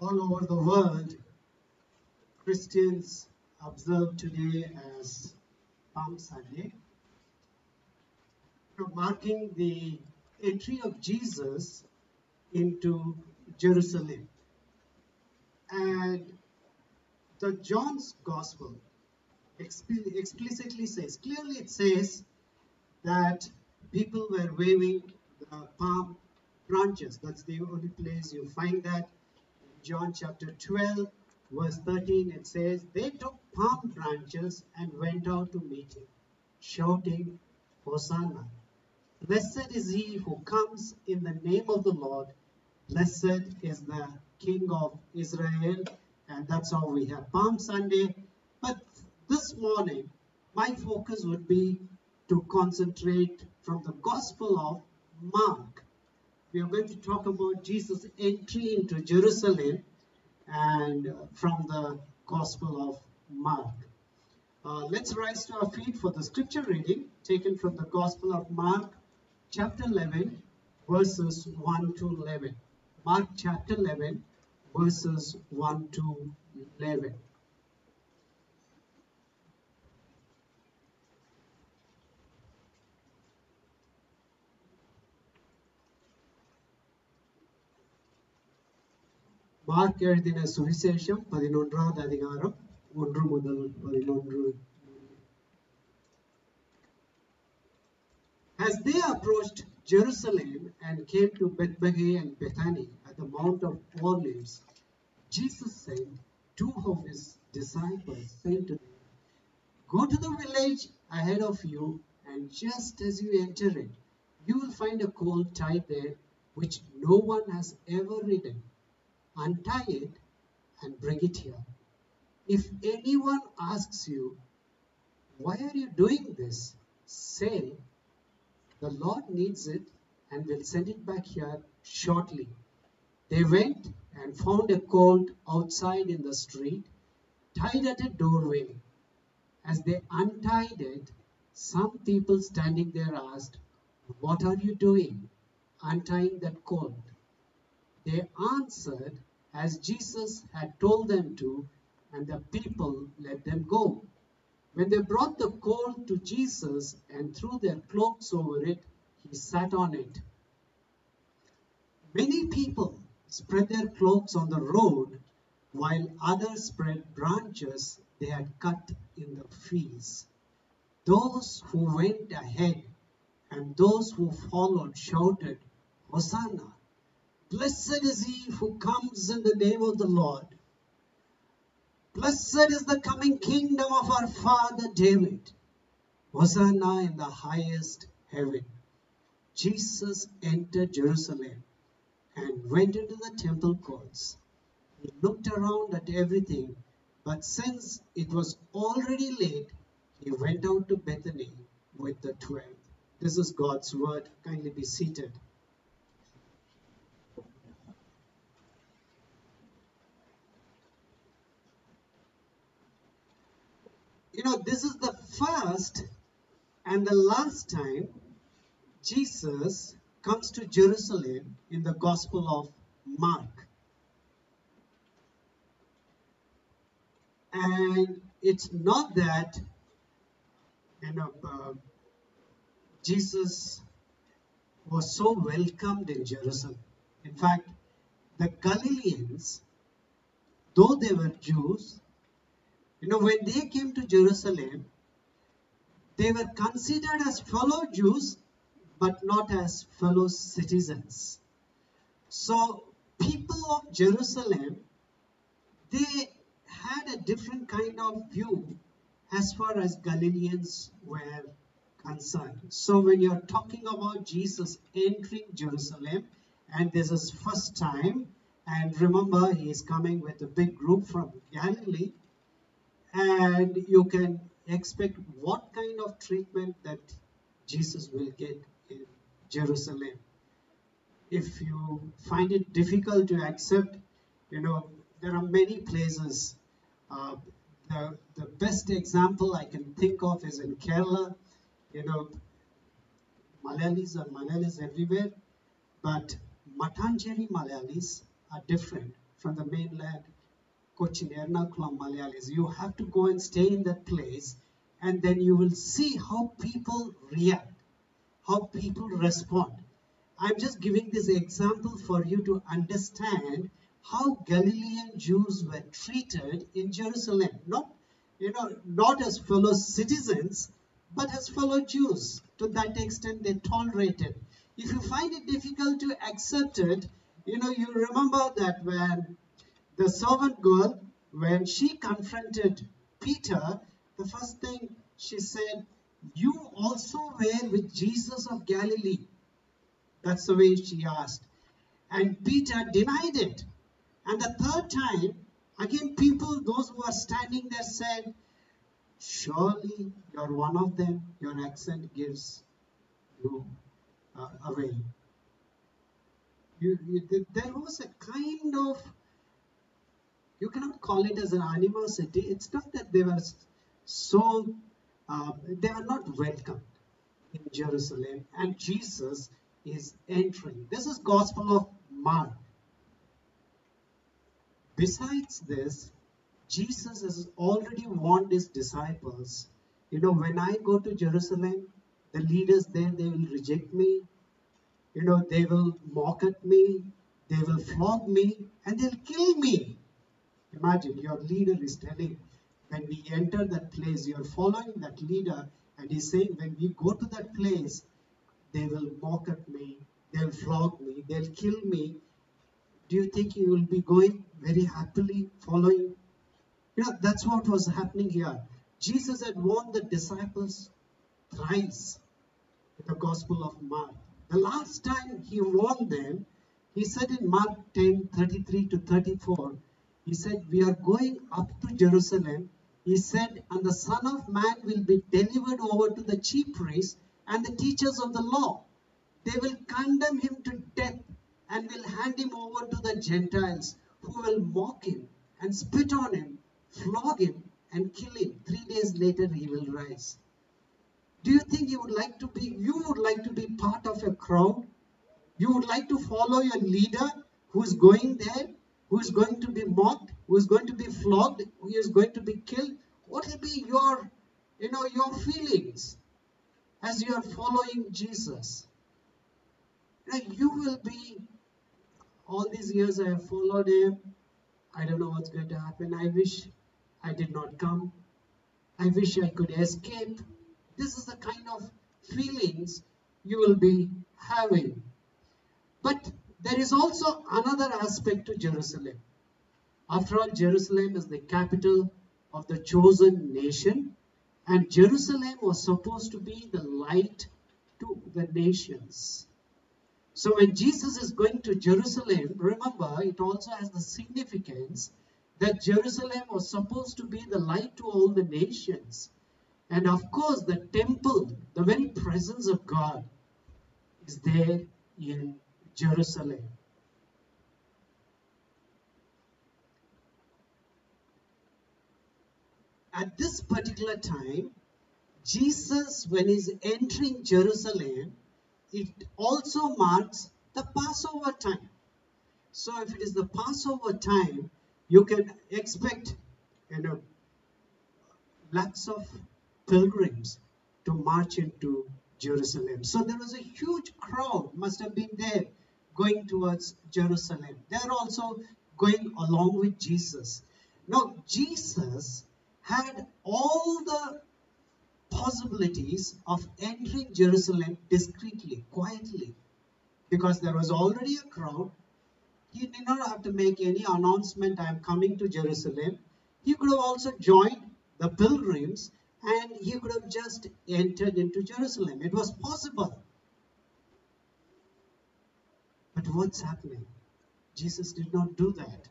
all over the world, Christians observe today as Palm Sunday, marking the entry of Jesus into Jerusalem. And the John's Gospel explicitly says, clearly it says that people were waving the palm branches. That's the only place you find that. John chapter 12, verse 13, it says, They took palm branches and went out to meet him, shouting, Hosanna. Blessed is he who comes in the name of the Lord. Blessed is the King of Israel. And that's how we have Palm Sunday. But this morning, my focus would be to concentrate from the Gospel of Mark. We are going to talk about Jesus' entry into Jerusalem and uh, from the Gospel of Mark. Uh, let's rise to our feet for the scripture reading taken from the Gospel of Mark, chapter 11, verses 1 to 11. Mark chapter 11, verses 1 to 11. Mark எழுதின சுவிசேஷம் பதினொன்றாவது அதிகாரம் ஒன்று முதல் பதினொன்று As they approached Jerusalem and came to Bethphage and Bethany at the Mount of Olives, Jesus sent two of his disciples, saying to them, Go to the village ahead of you, and just as you enter it, you will find a colt tied there, which no one has ever ridden. Untie it and bring it here. If anyone asks you, Why are you doing this? say, The Lord needs it and will send it back here shortly. They went and found a colt outside in the street, tied at a doorway. As they untied it, some people standing there asked, What are you doing, untying that colt? They answered as Jesus had told them to, and the people let them go. When they brought the colt to Jesus and threw their cloaks over it, he sat on it. Many people spread their cloaks on the road, while others spread branches they had cut in the fields. Those who went ahead and those who followed shouted, Hosanna! Blessed is he who comes in the name of the Lord. Blessed is the coming kingdom of our father David. Hosanna in the highest heaven. Jesus entered Jerusalem and went into the temple courts. He looked around at everything, but since it was already late, he went out to Bethany with the twelve. This is God's word. Kindly be seated. You know, this is the first and the last time Jesus comes to Jerusalem in the Gospel of Mark. And it's not that, you know, uh, Jesus was so welcomed in Jerusalem. In fact, the Galileans, though they were Jews, you know, when they came to Jerusalem, they were considered as fellow Jews, but not as fellow citizens. So, people of Jerusalem, they had a different kind of view as far as Galileans were concerned. So, when you're talking about Jesus entering Jerusalem, and this is first time, and remember, he is coming with a big group from Galilee, and you can expect what kind of treatment that Jesus will get in Jerusalem. If you find it difficult to accept, you know, there are many places. Uh, the, the best example I can think of is in Kerala. You know, Malayalis are Malayalis everywhere, but Mattancherry Malayalis are different from the mainland, Cochin, Ernakulam Malayalis. You have to go and stay in that place, and then you will see how people react, how people respond. I'm just giving this example for you to understand how Galilean Jews were treated in Jerusalem. Not, you know, not as fellow citizens, but as fellow Jews. To that extent, they tolerated. If you find it difficult to accept it, you know, you remember that when the servant girl, when she confronted Peter, the first thing she said, You also were with Jesus of Galilee. That's the way she asked. And Peter denied it. And the third time, again, people, those who are standing there said, Surely you're one of them. Your accent gives you uh, away. You, you, there was a kind of, you cannot call it as an animosity. It's not that they were so, uh, they are not welcomed in Jerusalem. And Jesus is entering. This is Gospel of Mark. Besides this, Jesus has already warned his disciples. You know, when I go to Jerusalem, the leaders there, they will reject me. You know, they will mock at me. They will flog me and they'll kill me. Imagine your leader is telling, when we enter that place, you're following that leader, and he's saying, when we go to that place, they will mock at me, they'll flog me, they'll kill me. Do you think you will be going very happily following you know, that's what was happening here. Jesus had warned the disciples thrice in the Gospel of Mark. The last time he warned them, he said in Mark 10 33 to 34, he said, We are going up to Jerusalem. He said, And the Son of Man will be delivered over to the chief priests and the teachers of the law. They will condemn him to death and will hand him over to the Gentiles, who will mock him and spit on him flog him and kill him. Three days later, he will rise. Do you think you would like to be, you would like to be part of a crowd? You would like to follow your leader who is going there, who is going to be mocked, who is going to be flogged, who is going to be killed? What will be your, you know, your feelings as you are following Jesus? you will be, all these years I have followed him, I don't know what's going to happen. I wish I did not come. I wish I could escape. This is the kind of feelings you will be having. But there is also another aspect to Jerusalem. After all, Jerusalem is the capital of the chosen nation, and Jerusalem was supposed to be the light to the nations. So when Jesus is going to Jerusalem, remember it also has the significance that Jerusalem was supposed to be the light to all the nations. And of course, the temple, the very presence of God, is there in Jerusalem. At this particular time, Jesus, when he's entering Jerusalem, it also marks the Passover time. So if it is the Passover time, you can expect you know lots of pilgrims to march into Jerusalem. So there was a huge crowd must have been there going towards Jerusalem. They're also going along with Jesus. Now Jesus had all the possibilities of entering Jerusalem discreetly, quietly, because there was already a crowd he did not have to make any announcement, I am coming to Jerusalem. He could have also joined the pilgrims and he could have just entered into Jerusalem. It was possible. But what's happening? Jesus did not do that.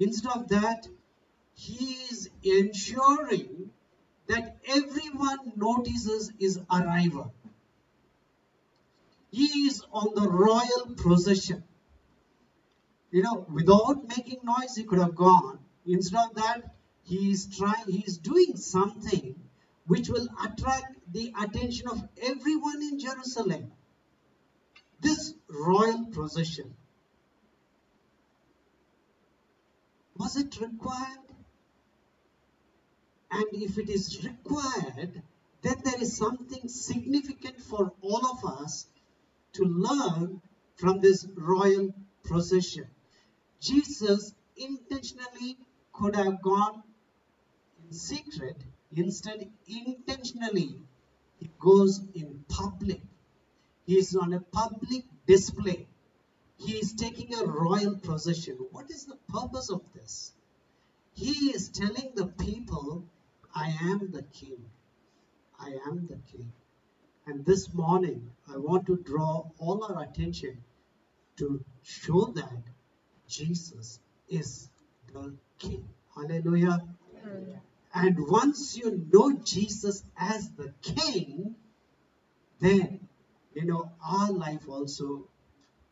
Instead of that, he is ensuring that everyone notices his arrival. He is on the royal procession you know, without making noise, he could have gone. Instead of that, he is trying, he is doing something which will attract the attention of everyone in Jerusalem. This royal procession. Was it required? And if it is required, then there is something significant for all of us to learn from this royal procession. Jesus intentionally could have gone in secret, instead, intentionally, he goes in public. He is on a public display. He is taking a royal procession. What is the purpose of this? He is telling the people, I am the king. I am the king. And this morning, I want to draw all our attention to show that Jesus is the king. Hallelujah. And once you know Jesus as the king, then, you know, our life also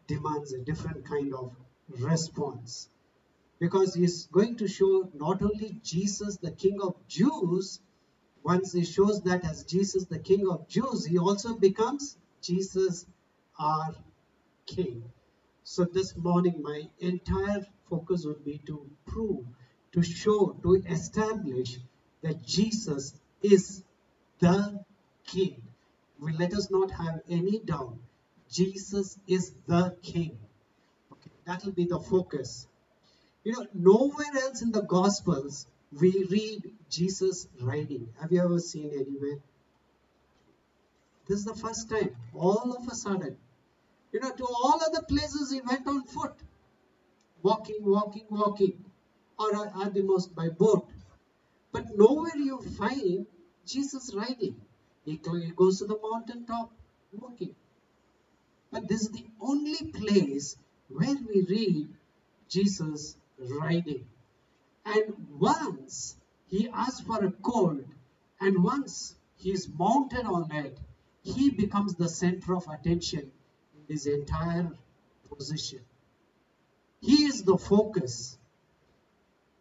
demands a different kind of response. Because he's going to show not only Jesus, the King of Jews, once he shows that as Jesus, the King of Jews, he also becomes Jesus, our King. So this morning, my entire focus would be to prove, to show, to establish that Jesus is the King. Let us not have any doubt. Jesus is the King. Okay, that will be the focus. You know, nowhere else in the Gospels we read Jesus riding. Have you ever seen anywhere? This is the first time. All of a sudden, you know, to all other places he went on foot, walking, walking, walking, or uh, at the most by boat. But nowhere you find Jesus riding. He goes to the mountain top walking. But this is the only place where we read Jesus riding. And once he asks for a colt, and once he is mounted on it, he becomes the center of attention in his entire position. He is the focus.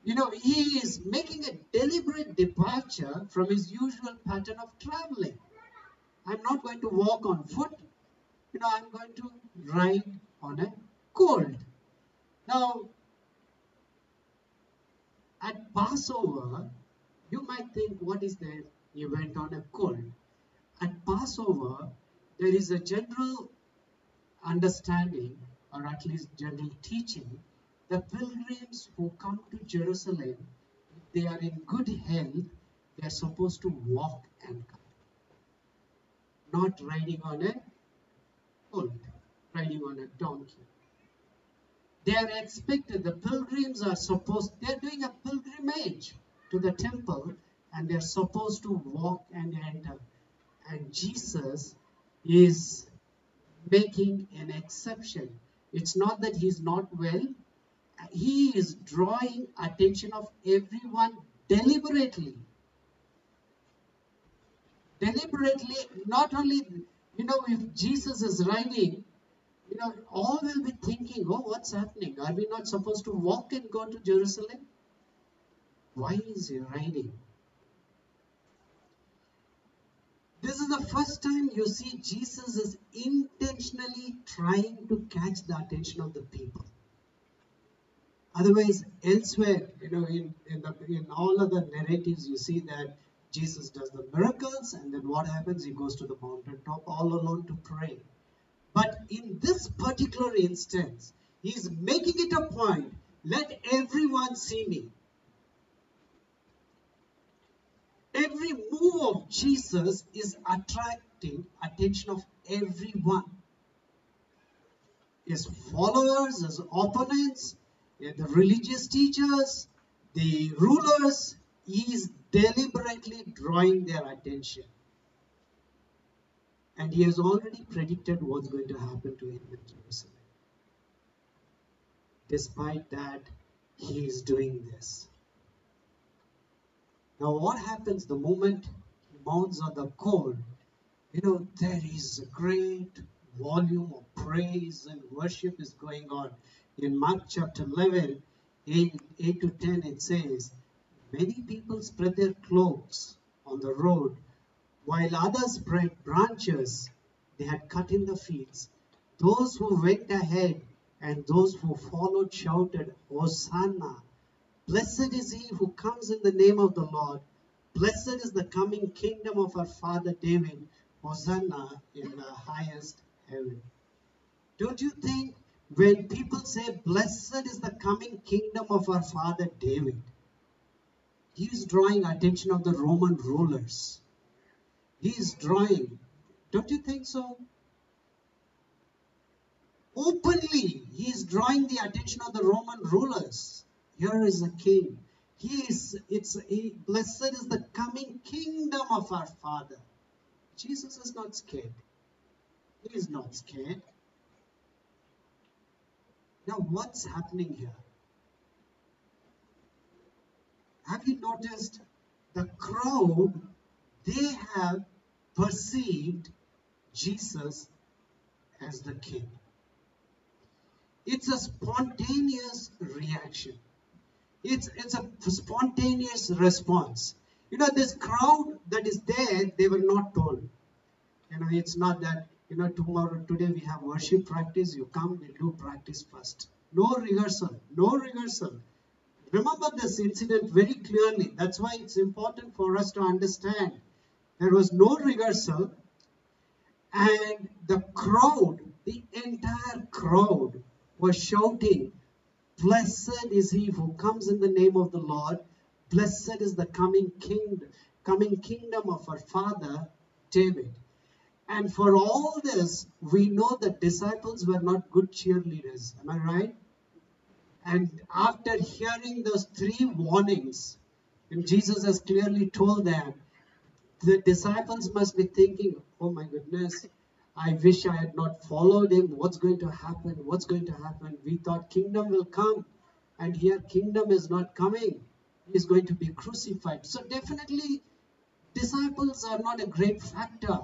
You know, he is making a deliberate departure from his usual pattern of traveling. I'm not going to walk on foot. You know, I'm going to ride on a colt. Now, at Passover, you might think, what is that? He went on a colt. At Passover, there is a general understanding, or at least general teaching, the pilgrims who come to Jerusalem, if they are in good health, they are supposed to walk and come. Not riding on a colt, riding on a donkey. They are expected, the pilgrims are supposed, they are doing a pilgrimage to the temple and they are supposed to walk and enter. And Jesus is making an exception. It's not that he's not well, he is drawing attention of everyone deliberately. Deliberately, not only, you know, if Jesus is riding, you know, all will be thinking, oh, what's happening? Are we not supposed to walk and go to Jerusalem? Why is he riding? This is the first time you see Jesus is intentionally trying to catch the attention of the people. Otherwise, elsewhere, you know, in, in, the, in all other narratives, you see that Jesus does the miracles, and then what happens? He goes to the mountaintop all alone to pray. But in this particular instance, he's making it a point let everyone see me. Every move of Jesus is attracting attention of everyone. His followers, his opponents, the religious teachers, the rulers, he is deliberately drawing their attention. And he has already predicted what's going to happen to him in Jerusalem. Despite that, he is doing this. Now, what happens the moment he mounts on the colt? You know, there is a great volume of praise and worship is going on in Mark chapter 11, 8, 8 to 10, it says, Many people spread their cloaks on the road, while others spread branches they had cut in the fields. Those who went ahead and those who followed shouted, Hosanna! Blessed is he who comes in the name of the Lord. Blessed is the coming kingdom of our father David. Hosanna in the highest heaven. Don't you think when people say, Blessed is the coming kingdom of our father David, he is drawing attention of the Roman rulers. He is drawing. Don't you think so? Openly, he is drawing the attention of the Roman rulers. Here is a king. He is, it's, he, blessed is the coming kingdom of our Father. Jesus is not scared. He is not scared. Now, what's happening here? Have you noticed the crowd? They have perceived Jesus as the king. It's a spontaneous reaction. It's, it's a spontaneous response. You know, this crowd that is there, they were not told. You know, it's not that, you know, tomorrow, today we have worship practice, you come, we do practice first. No rehearsal, no rehearsal. Remember this incident very clearly. That's why it's important for us to understand. There was no rehearsal, and the crowd, the entire crowd, was shouting, Blessed is he who comes in the name of the Lord. Blessed is the coming kingdom, coming kingdom of our father David. And for all this, we know that disciples were not good cheerleaders. Am I right? And after hearing those three warnings, and Jesus has clearly told them, the disciples must be thinking, oh my goodness, I wish I had not followed him. What's going to happen? What's going to happen? We thought kingdom will come, and here kingdom is not coming. He's going to be crucified. So definitely, disciples are not a great factor.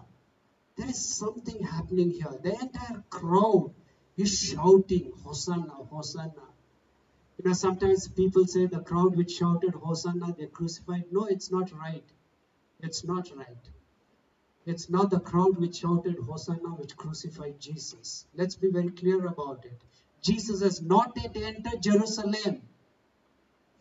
There is something happening here. The entire crowd is shouting, Hosanna, Hosanna. You know, sometimes people say the crowd which shouted Hosanna, they crucified. No, it's not right. It's not right. It's not the crowd which shouted Hosanna which crucified Jesus. Let's be very clear about it. Jesus has not yet entered Jerusalem.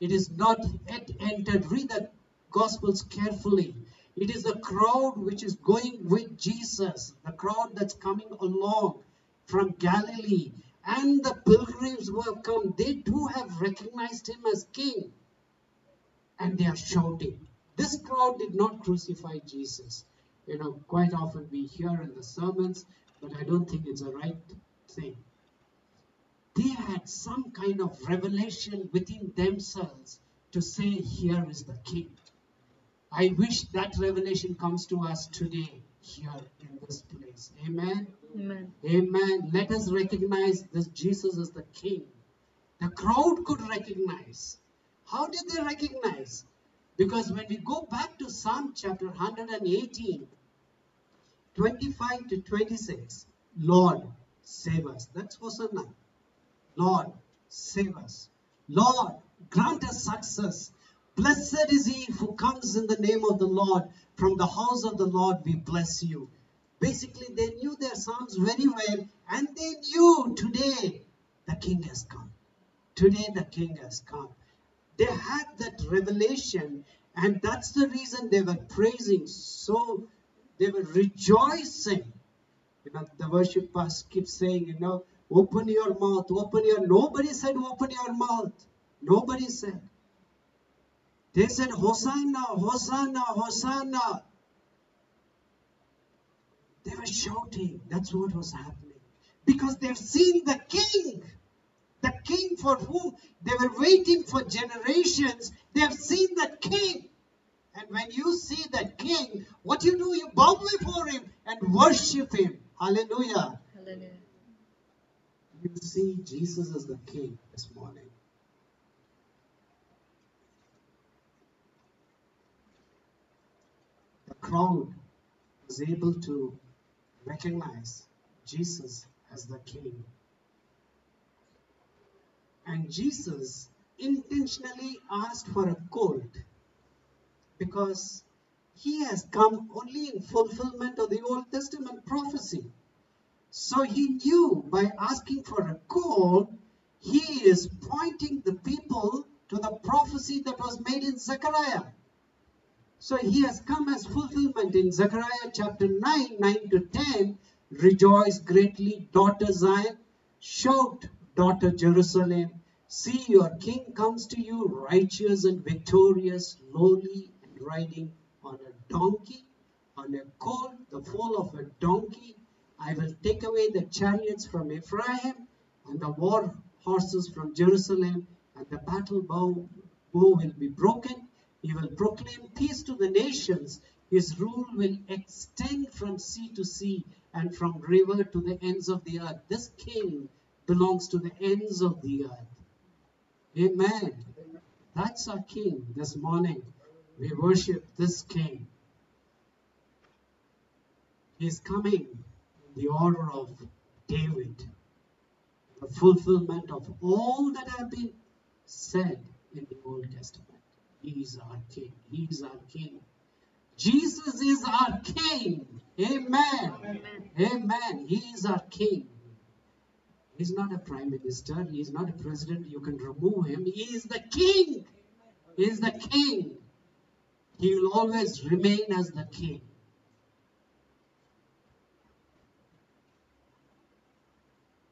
It is not yet entered. Read the Gospels carefully. It is the crowd which is going with Jesus, the crowd that's coming along from Galilee, and the pilgrims who have come. They too have recognized him as king, and they are shouting. This crowd did not crucify Jesus you know, quite often we hear in the sermons, but I don't think it's a right thing. They had some kind of revelation within themselves to say, Here is the King. I wish that revelation comes to us today here in this place. Amen. Amen. Amen. Let us recognize this Jesus is the King. The crowd could recognize. How did they recognize? Because when we go back to Psalm chapter 118, 25 to 26, Lord, save us. That's Hosanna. Lord, save us. Lord, grant us success. Blessed is he who comes in the name of the Lord. From the house of the Lord, we bless you. Basically, they knew their Psalms very well, and they knew today the King has come. Today, the King has come. They had that revelation, and that's the reason they were praising so, they were rejoicing. You know, the worship pastor keeps saying, you know, open your mouth, open your. Nobody said, open your mouth. Nobody said. They said, Hosanna, Hosanna, Hosanna. They were shouting. That's what was happening. Because they've seen the king. The king for whom they were waiting for generations. They have seen that king. And when you see that king, what you do, you bow before him and worship him. Hallelujah. Hallelujah. You see Jesus as the king this morning. The crowd was able to recognize Jesus as the king. And Jesus intentionally asked for a colt because he has come only in fulfillment of the Old Testament prophecy. So he knew by asking for a colt, he is pointing the people to the prophecy Messiah. So he has come as fulfillment in Zechariah chapter 9, 9 to 10. Rejoice greatly, daughter Zion. Shout, daughter Jerusalem. See, your king comes to you, righteous and victorious, lowly and riding on a donkey, on a colt, the foal of a donkey. I will take away the chariots from Ephraim and the war horses from Jerusalem, and the battle bow, bow will be broken. He will proclaim peace to the nations. His rule will extend from sea to sea and from river to the ends of the earth. This king belongs to the ends of the earth. Amen. That's our king this morning. We worship this king. He's coming in the order of David, the fulfillment of all that have been said in the Old Testament. He is our king. He is our king. Jesus is our king. Amen. Amen. Amen. He is our king. He's not a prime minister. He's not a president. You can remove him. He is the king. He is the king. He will always remain as the king.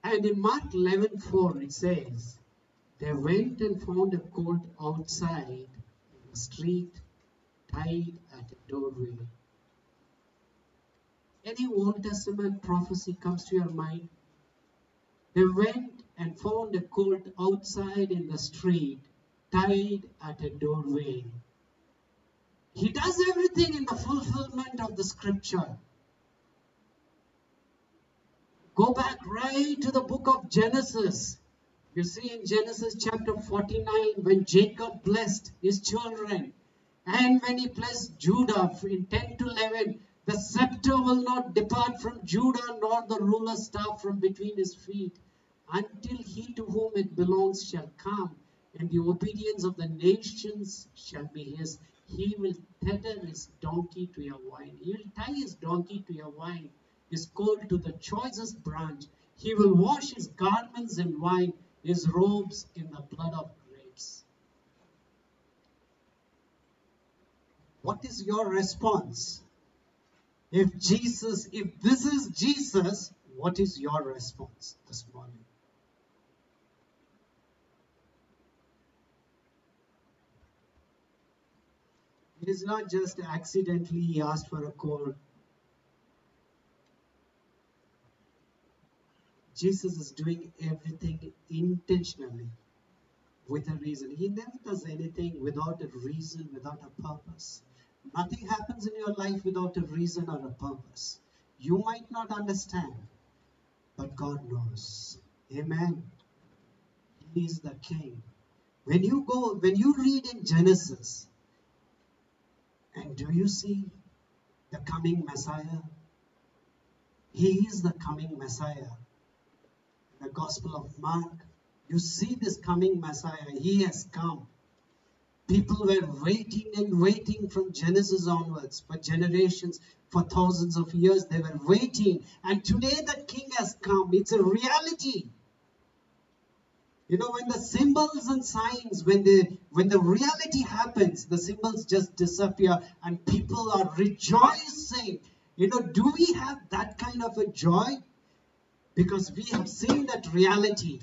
And in Mark 11 4, it says, They went and found a colt outside street, tied at a doorway. Any Old Testament prophecy comes to your mind? They went and found a colt outside in the street, tied at a doorway. He does everything in the fulfillment of the scripture. Go back right to the book of Genesis. You see in Genesis chapter 49 when Jacob blessed his children and when he blessed Judah in 10 to 11, the scepter will not depart from Judah nor the ruler's staff from between his feet until he to whom it belongs shall come and the obedience of the nations shall be his. He will tether his donkey to your wine. He will tie his donkey to your wine his called to the choicest branch. He will wash his garments in wine, his robes in the blood of grapes. What is your response? If Jesus, if this is Jesus, what is your response this morning? It is not just accidentally he asked for a cold Jesus is doing everything intentionally with a reason. He never does anything without a reason, without a purpose. Nothing happens in your life without a reason or a purpose. You might not understand, but God knows. Amen. He is the King. When you go, when you read in Genesis, and do you see the coming Messiah? He is the coming Messiah the Gospel of Mark, you see this coming Messiah. He has come. People were waiting and waiting from Genesis onwards for generations, for thousands of years. They were waiting. And today the King has come. It's a reality. You know, when the symbols and signs, when the when the reality happens, the symbols just disappear and people are rejoicing. You know, do we have that kind of a joy? Because we have seen that reality.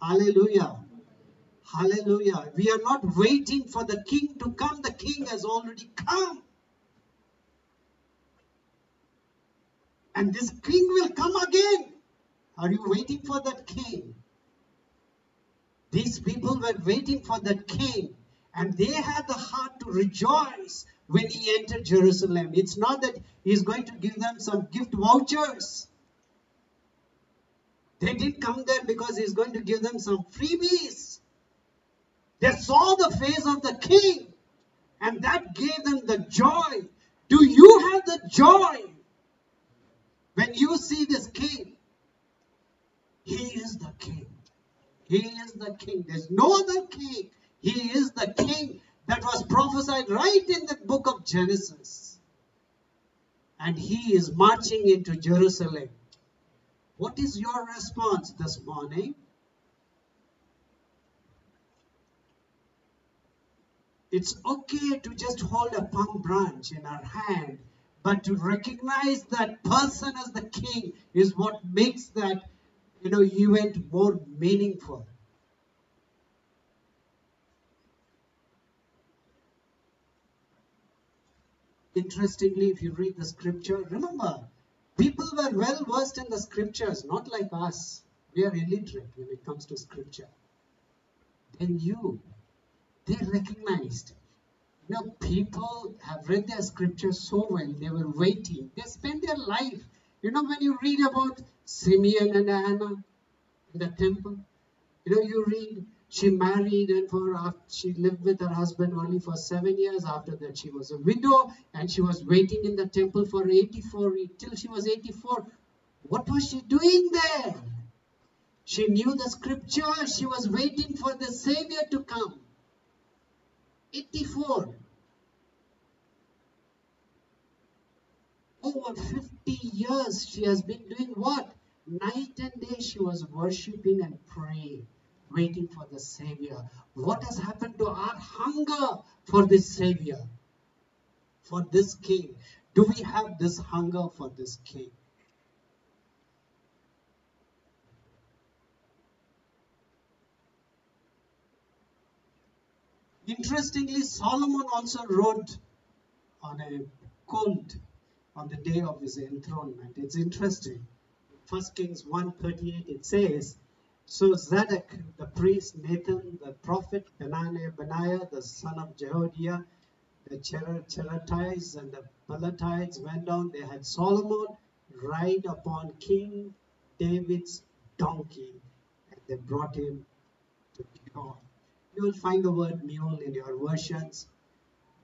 Hallelujah. Hallelujah. We are not waiting for the king to come, the king has already come. And this king will come again. Are you waiting for that king? These people were waiting for that king, and they had the heart to rejoice when he entered Jerusalem. It's not that he's going to give them some gift vouchers. They didn't come there because he's going to give them some freebies. They saw the face of the king and that gave them the joy. Do you have the joy when you see this king? He is the king. He is the king. There's no other king. He is the king that was prophesied right in the book of Genesis. And he is marching into Jerusalem. What is your response this morning? It's okay to just hold a palm branch in our hand, but to recognize that person as the king is what makes that you know event more meaningful. Interestingly, if you read the scripture, remember, people were well versed in the scriptures, not like us. We are illiterate when it comes to scripture. Then you, they recognized. You know, people have read their scriptures so well, they were waiting. They spent their life. You know, when you read about Simeon and Anna in the temple, you know, you read she married and for she lived with her husband only for seven years. After that, she was a widow and she was waiting in the temple for 84 till she was 84. What was she doing there? She knew the scripture. She was waiting for the Savior to come. 84. Over 50 years she has been doing what? Night and day she was worshipping and praying waiting for the Savior. What has happened to our hunger for this Savior, for this King? Do we have this hunger for this King? Interestingly, Solomon also wrote on a colt on the day of his enthronement. It's interesting. First Kings 1:38 it says, so Zadok, the priest, Nathan, the prophet, Benaiah, Benaiah the son of Jehoiada, the Cherethites and the Pelethites went down. They had Solomon ride upon King David's donkey, and they brought him to Gihon. You will find the word mule in your versions,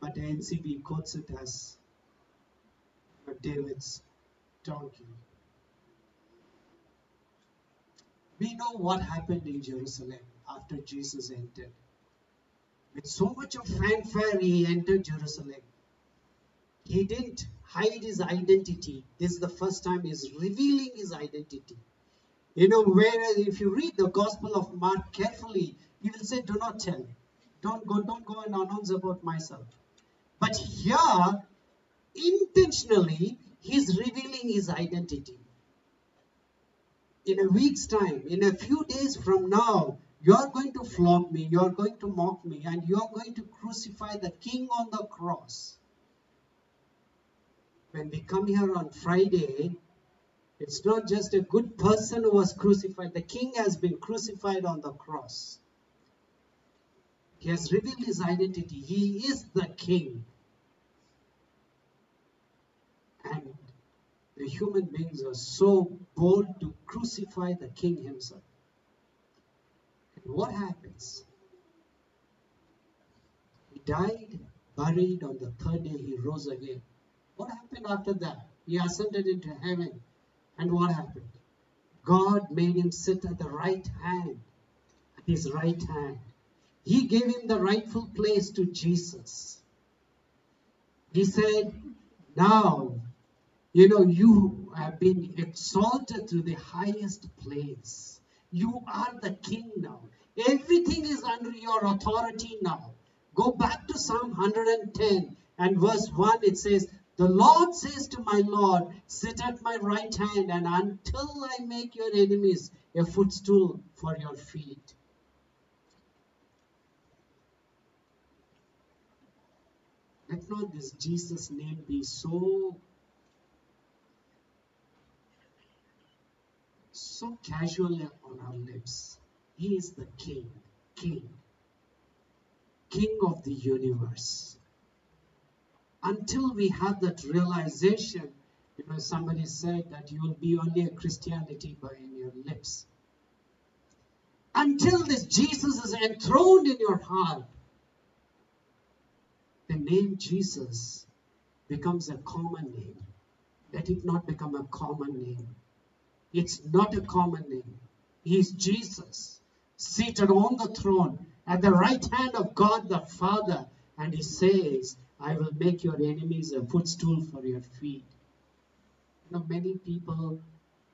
but the NCB quotes it as David's donkey. We know what happened in Jerusalem after Jesus entered. With so much of fanfare, he entered Jerusalem. He didn't hide his identity. This is the first time he's revealing his identity. You know, whereas if you read the Gospel of Mark carefully, he will say, Do not tell. Don't go, don't go and announce about myself. But here, intentionally, he's revealing his identity in a week's time, in a few days from now, you're going to flog me, you're going to mock me, and you're going to crucify the king on the cross. When we come here on Friday, it's not just a good person who was crucified, the king has been crucified on the cross. He has revealed his identity. He is the king. And the human beings are so bold to crucify the king himself. And what happens? He died, buried, on the third day he rose again. What happened after that? He ascended into heaven. And what happened? God made him sit at the right hand, at his right hand. He gave him the rightful place to Jesus. He said, Now you know, you have been exalted to the highest place. You are the king now. Everything is under your authority now. Go back to Psalm 110 and verse 1. It says, The Lord says to my Lord, Sit at my right hand, and until I make your enemies a footstool for your feet. Let not this Jesus name be so so casually on our lips. He is the King, King, King of the universe. Until we have that realization, you know, somebody said that you will be only a Christianity by in your lips. Until this Jesus is enthroned in your heart, the name Jesus becomes a common name. Let it not become a common name. It's not a common name. He is Jesus, seated on the throne at the right hand of God the Father. And he says, I will make your enemies a footstool for your feet. You know, many people,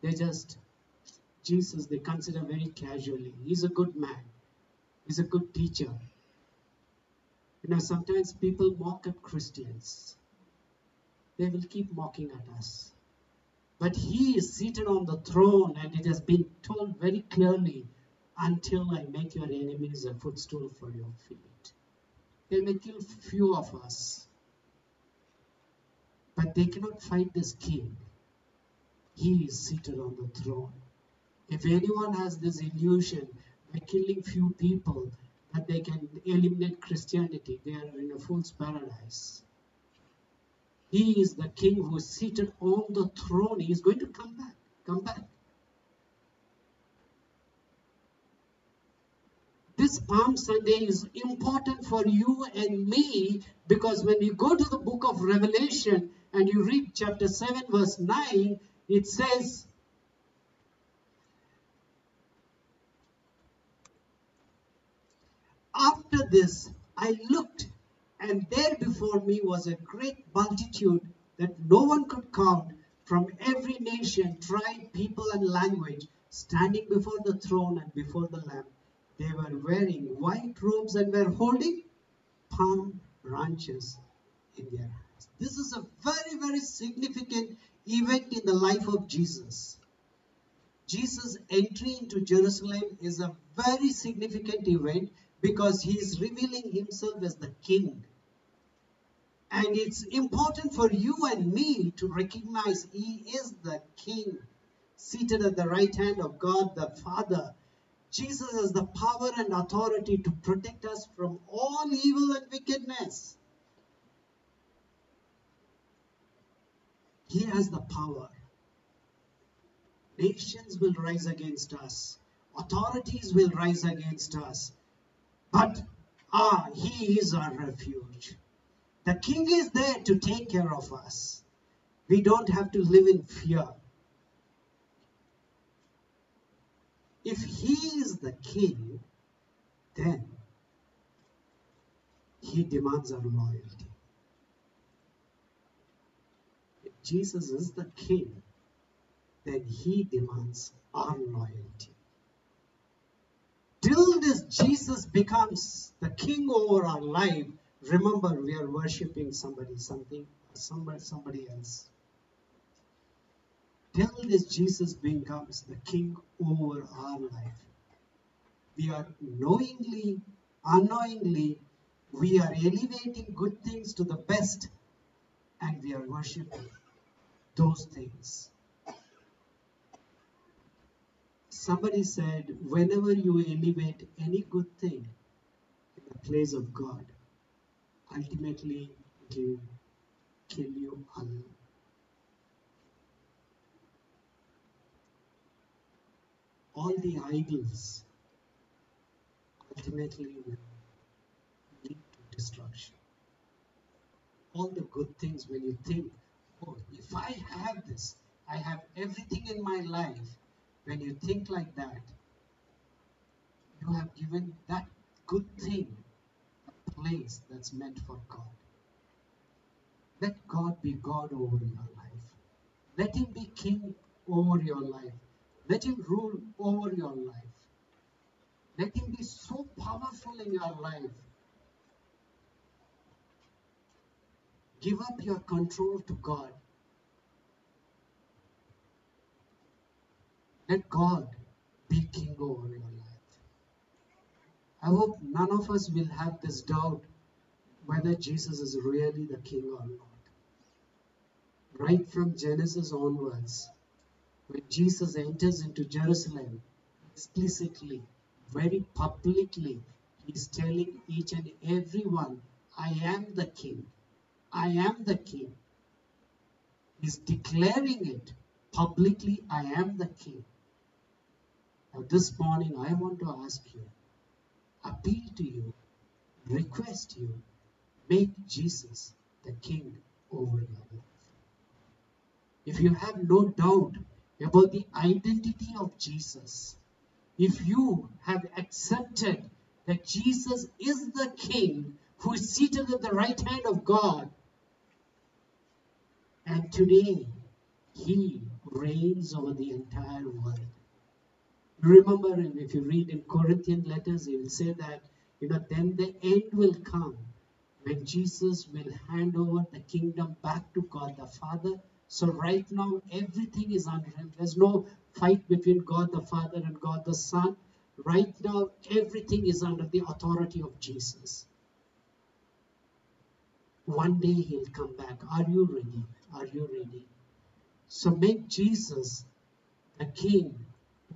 they just, Jesus, they consider very casually. He's a good man, he's a good teacher. You know, sometimes people mock at Christians. They will keep mocking at us. But he is seated on the throne, and it has been told very clearly until I make your enemies a footstool for your feet. They may kill few of us, but they cannot fight this king. He is seated on the throne. If anyone has this illusion by killing few people that they can eliminate Christianity, they are in a fool's paradise. He is the king who is seated on the throne. He is going to come back. Come back. This Palm Sunday is important for you and me because when you go to the book of Revelation and you read chapter 7, verse 9, it says, After this, I looked, and there before me was a great multitude that no one could count from every nation, tribe, people, and language, standing before the throne and before the Lamb. They were wearing white robes and were holding palm branches in their hands. This is a very, very significant event in the life of Jesus. Jesus' entry into Jerusalem is a very significant event because he is revealing himself as the king. And it's important for you and me to recognize he is the king, seated at the right hand of God the Father. Jesus has the power and authority to protect us from all evil and wickedness. He has the power. Nations will rise against us, authorities will rise against us. But ah, He is our refuge. The King is there to take care of us. We don't have to live in fear. If He is the King, then He demands our loyalty. If Jesus is the King, then He demands our loyalty till this Jesus becomes the king over our life, remember we are worshiping somebody, something, somebody, somebody else. Till this Jesus becomes the king over our life, we are knowingly, unknowingly, we are elevating good things to the best and we are worshiping those things. Somebody said, whenever you elevate any good thing in the place of God, ultimately will kill you alone. All the idols ultimately will lead to destruction. All the good things, when you think, oh, if I have this, I have everything in my life, when you think like that, you have given that good thing place that's meant for God. Let God be God over your life. Let Him be King over your life. Let Him rule over your life. Let Him be so powerful in your life. Give up your control to God Let God be king over your life. I hope none of us will have this doubt whether Jesus is really the king or not. Right from Genesis onwards, when Jesus enters into Jerusalem, explicitly, very publicly, he is telling each and every one, I am the king. I am the king. He is declaring it publicly, I am the king. Now, this morning, I want to ask you, appeal to you, request you, make Jesus the King over your life. If you have no doubt about the identity of Jesus, if you have accepted that Jesus is the King who is seated at the right hand of God, and today he reigns over the entire world. Remember, if you read in Corinthian letters, he will say that, you know, then the end will come when Jesus will hand over the kingdom back to God the Father. So, right now, everything is under Him. There's no fight between God the Father and God the Son. Right now, everything is under the authority of Jesus. One day He'll come back. Are you ready? Are you ready? So, make Jesus the King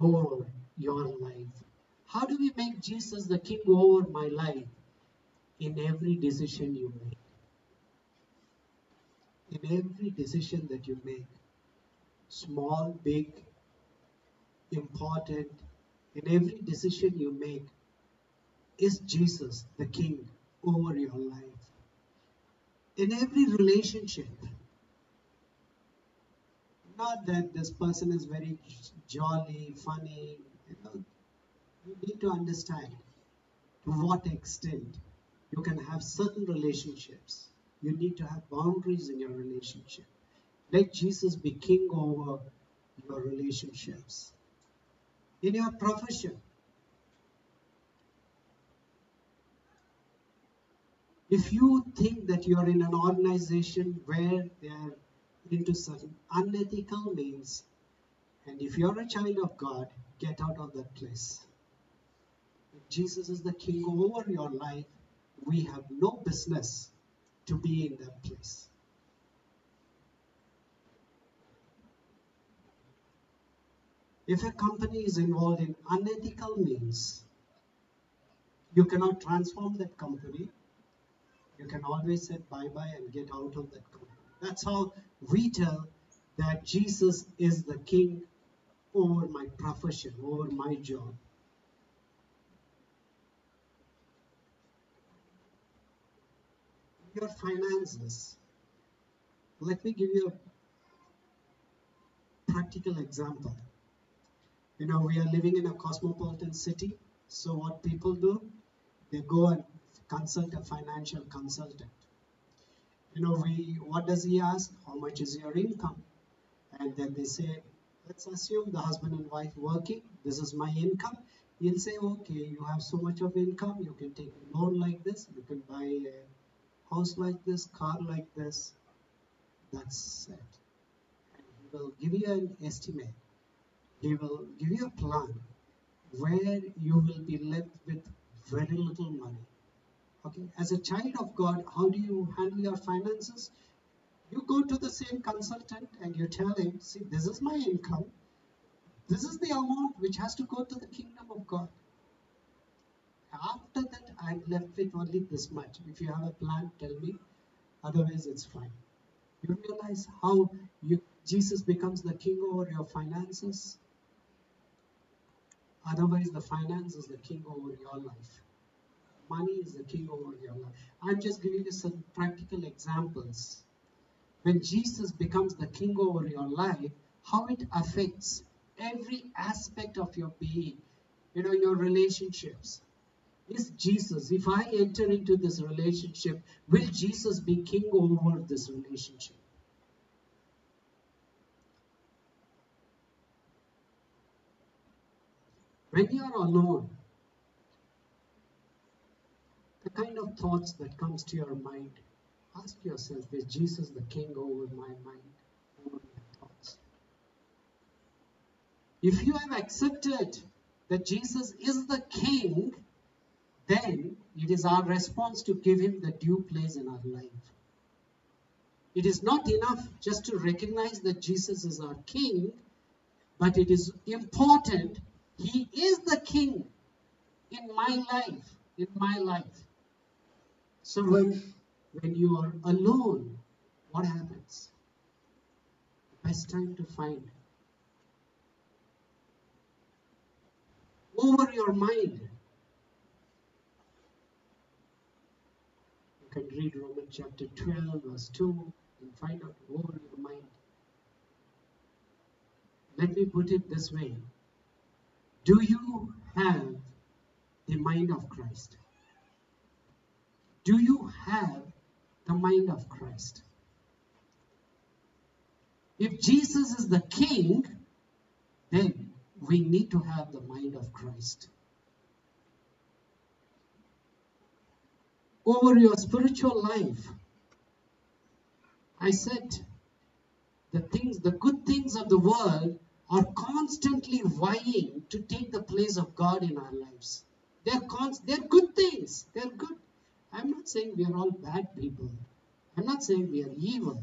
over your life. How do we make Jesus the King over my life? In every decision you make. In every decision that you make, small, big, important, in every decision you make, is Jesus the King over your life? In every relationship, not that this person is very jolly, funny, you you need to understand to what extent you can have certain relationships. You need to have boundaries in your relationship. Let Jesus be king over your relationships. In your profession, if you think that you are in an organization where they are into certain unethical means, and if you're a child of God, get out of that place. If Jesus is the king over your life, we have no business to be in that place. If a company is involved in unethical means, you cannot transform that company. You can always say bye bye and get out of that company. That's how we tell that Jesus is the king over my profession, over my job. Your finances. Let me give you a practical example. You know, we are living in a cosmopolitan city, so what people do, they go and consult a financial consultant. You know, we what does he ask? How much is your income? And then they say, let's assume the husband and wife working, this is my income. He'll say, okay, you have so much of income, you can take a loan like this, you can buy a house like this, car like this. That's it. And he will give you an estimate. He will give you a plan where you will be left with very little money. Okay, as a child of God, how do you handle your finances? You go to the same consultant and you tell him, see, this is my income. This is the amount which has to go to the kingdom of God. After that, I'm left with only this much. If you have a plan, tell me. Otherwise, it's fine. You realize how you, Jesus becomes the king over your finances. Otherwise, the finance is the king over your life. Money is the king over your life. I'm just giving you some practical examples when Jesus becomes the king over your life, how it affects every aspect of your being, you know, your relationships. Is Jesus, if I enter into this relationship, will Jesus be king over this relationship? When you are alone, the kind of thoughts that comes to your mind Ask yourself, is Jesus the king over my mind, over my thoughts? If you have accepted that Jesus is the king, then it is our response to give him the due place in our life. It is not enough just to recognize that Jesus is our king, but it is important he is the king in my life, in my life. So when when you are alone, what happens? Best time to find over your mind. You can read Romans chapter 12, verse 2, and find out over your mind. Let me put it this way Do you have the mind of Christ? Do you have the mind of Christ. If Jesus is the king, then we need to have the mind of Christ. over your spiritual life. I said, the things, the good things of the world are constantly vying to take the place of God in our lives. They're, const- they're good things. They're good. I'm not saying we are all bad people. I'm not saying we are evil.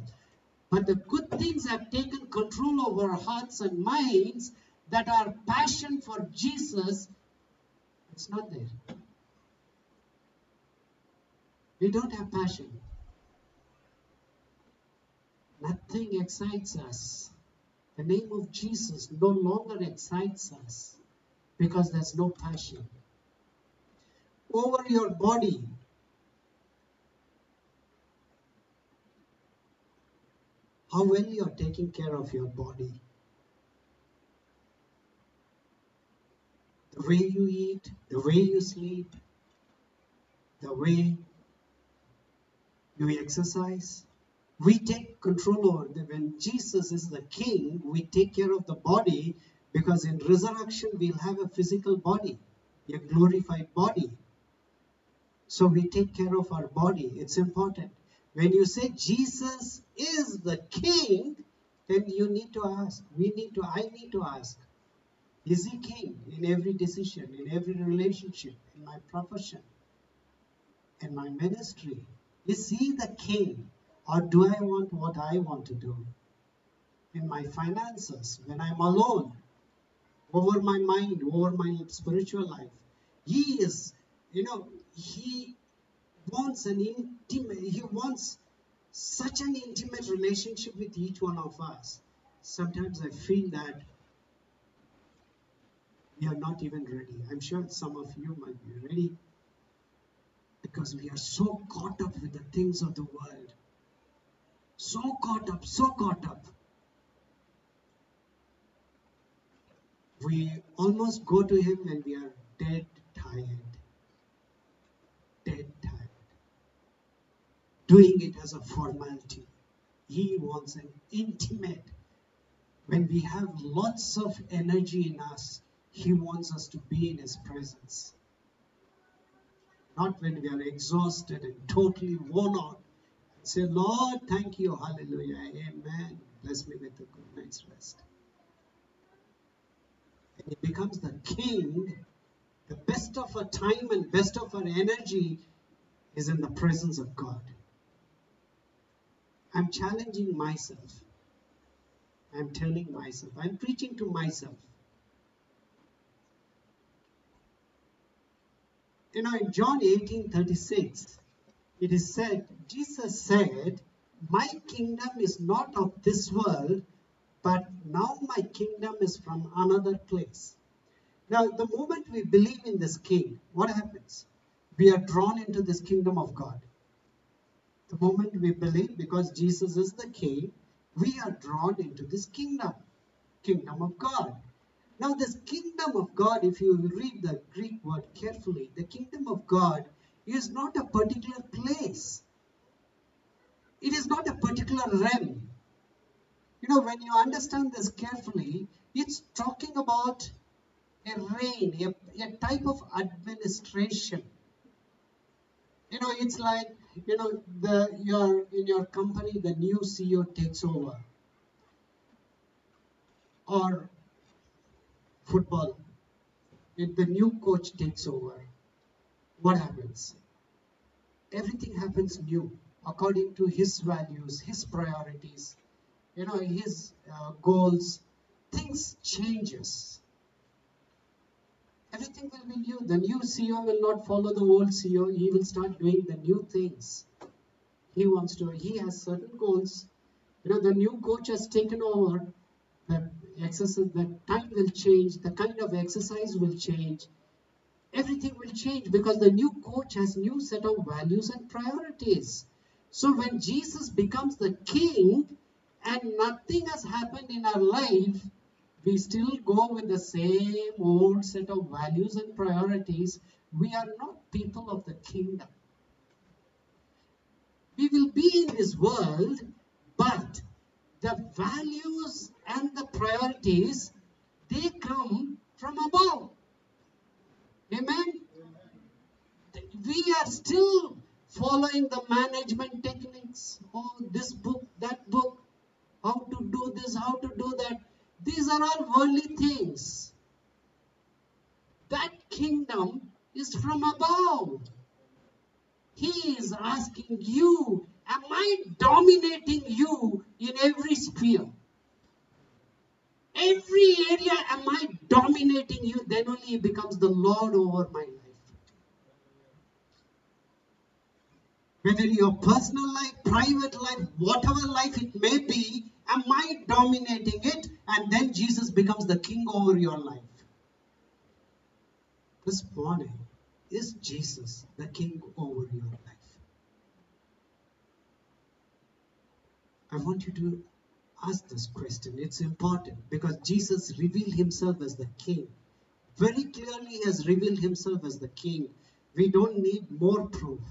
But the good things have taken control over our hearts and minds that our passion for Jesus, it's not there. We don't have passion. Nothing excites us. The name of Jesus no longer excites us because there's no passion. Over your body, how well you're taking care of your body. The way you eat, the way you sleep, the way you exercise. We take control over them. When Jesus is the king, we take care of the body because in resurrection we'll have a physical body, a glorified body. So we take care of our body. It's important. When you say Jesus is the king, then you need to ask, we need to, I need to ask, is he king in every decision, in every relationship, in my profession, in my ministry? Is he the king? Or do I want what I want to do? In my finances, when I'm alone, over my mind, over my spiritual life. He is, you know, he wants an intimate, he wants such an intimate relationship with each one of us. Sometimes I feel that we are not even ready. I'm sure some of you might be ready because we are so caught up with the things of the world. So caught up, so caught up. We almost go to Him when we are dead tired. Dead tired. Doing it as a formality. He wants an intimate. When we have lots of energy in us, He wants us to be in His presence not when we are exhausted and totally worn out. Say, Lord, thank you, hallelujah, amen. Bless me with a good night's rest. And he becomes the king. The best of our time and best of our energy is in the presence of God. I'm challenging myself. I'm telling myself. I'm preaching to myself. you know, in John 18 36, it is said, Jesus said, My kingdom is not of this world, but now my kingdom is from another place. Now, the moment we believe in this king, what happens? We are drawn into this kingdom of God. The moment we believe, because Jesus is the king, we are drawn into this kingdom, kingdom of God. Now, this kingdom of God, if you read the Greek word carefully, the kingdom of God is not a particular place. It is not a particular realm. You know, when you understand this carefully, it's talking about a reign, a, a type of administration. You know, it's like, you know, the your in your company the new CEO takes over. Or football, if the new coach takes over, what happens? Everything happens new according to his values, his priorities, you know, his uh, goals. Things changes. Everything will be new. The new CEO will not follow the old CEO. He will start doing the new things. He wants to. He has certain goals. You know, the new coach has taken over. The exercise, the time will change, the kind of exercise will change, everything will change because the new coach has new set of values and priorities. So when Jesus becomes the king and nothing has happened in our life, we still go with the same old set of values and priorities. We are not people of the kingdom. We will be in this world, but the values and the priorities, they come from above. Amen? We are still following the management techniques. Oh, this book, that book, how to do this, how to do that. These are all worldly things. That kingdom is from above. He is asking you, Am I dominating you in every sphere? Every area, am I dominating you? Then only He becomes the Lord over my life. Whether your personal life, private life, whatever life it may be, am I dominating it? And then Jesus becomes the king over your life. This morning, is Jesus the king over your life? I want you to ask this question. It's important because Jesus revealed himself as the king. Very clearly, he has revealed himself as the king. We don't need more proof.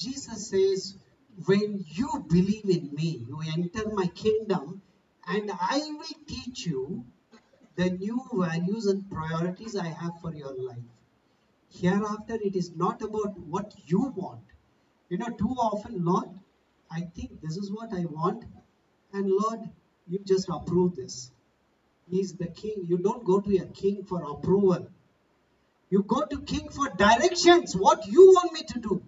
Jesus says, When you believe in me, you enter my kingdom, and I will teach you the new values and priorities I have for your life. Hereafter, it is not about what you want. You know, too often, Lord, I think this is what I want, and Lord, you just approve this. He's the king. You don't go to a king for approval. You go to king for directions, what you want me to do.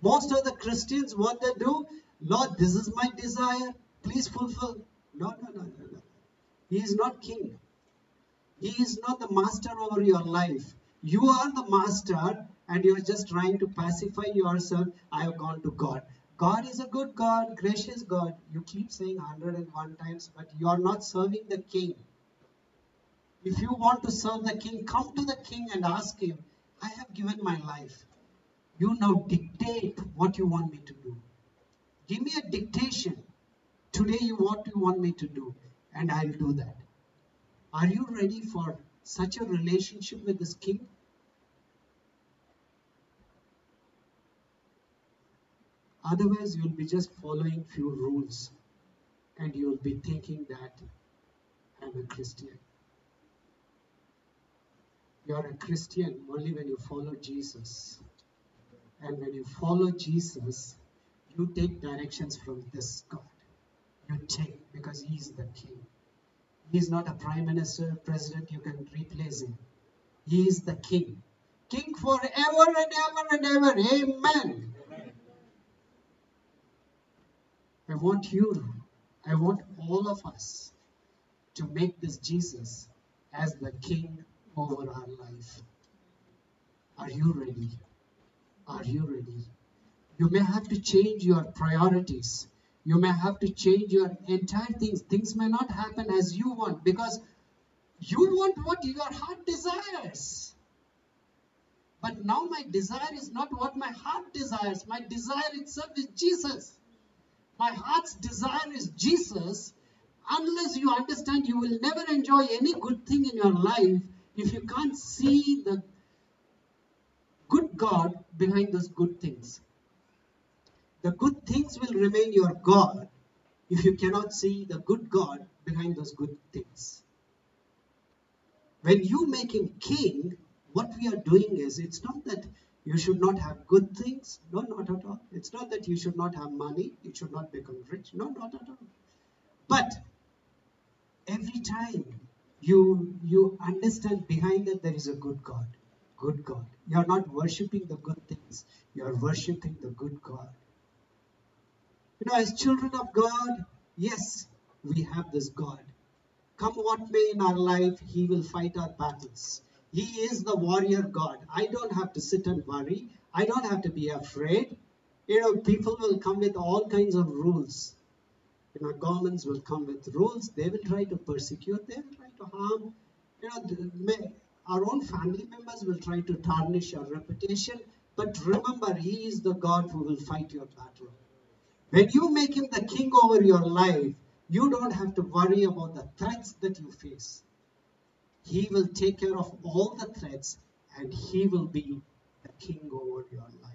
Most of the Christians, what they do, Lord, this is my desire. Please fulfill. No, no, no, no, no. He is not king. He is not the master over your life. You are the master and you are just trying to pacify yourself. I have gone to God. God is a good God, gracious God. You keep saying 101 times, but you are not serving the king. If you want to serve the king, come to the king and ask him, I have given my life. You now dictate what you want me to do. Give me a dictation. Today, you what you want me to do and I'll do that. Are you ready for such a relationship with this king? Otherwise, you'll be just following few rules and you'll be thinking that I'm a Christian. You're a Christian only when you follow Jesus. And when you follow Jesus, you take directions from this God you take because he is the king. He is not a prime minister, president, you can replace him. He is the king. King forever and ever and ever. Amen. I want you, I want all of us to make this Jesus as the king over our life. Are you ready? Are you ready? You may have to change your priorities you may have to change your entire things. Things may not happen as you want because you want what your heart desires. But now my desire is not what my heart desires. My desire itself is Jesus. My heart's desire is Jesus. Unless you understand, you will never enjoy any good thing in your life if you can't see the good God behind those good things. The good things will remain your God if you cannot see the good God behind those good things. When you make him king, what we are doing is it's not that you should not have good things. No, not at all. It's not that you should not have money. You should not become rich. No, not at all. But every time you you understand behind that there is a good God. Good God. You are not worshipping the good things. You are worshipping the good God. You know, as children of God, yes, we have this God. Come what may in our life, He will fight our battles. He is the warrior God. I don't have to sit and worry. I don't have to be afraid. You know, people will come with all kinds of rules. You know, governments will come with rules. They will try to persecute. They will try to harm. You know, our own family members will try to tarnish our reputation. But remember, He is the God who will fight your battle. When you make him the king over your life, you don't have to worry about the threats that you face. He will take care of all the threats and he will be the king over your life.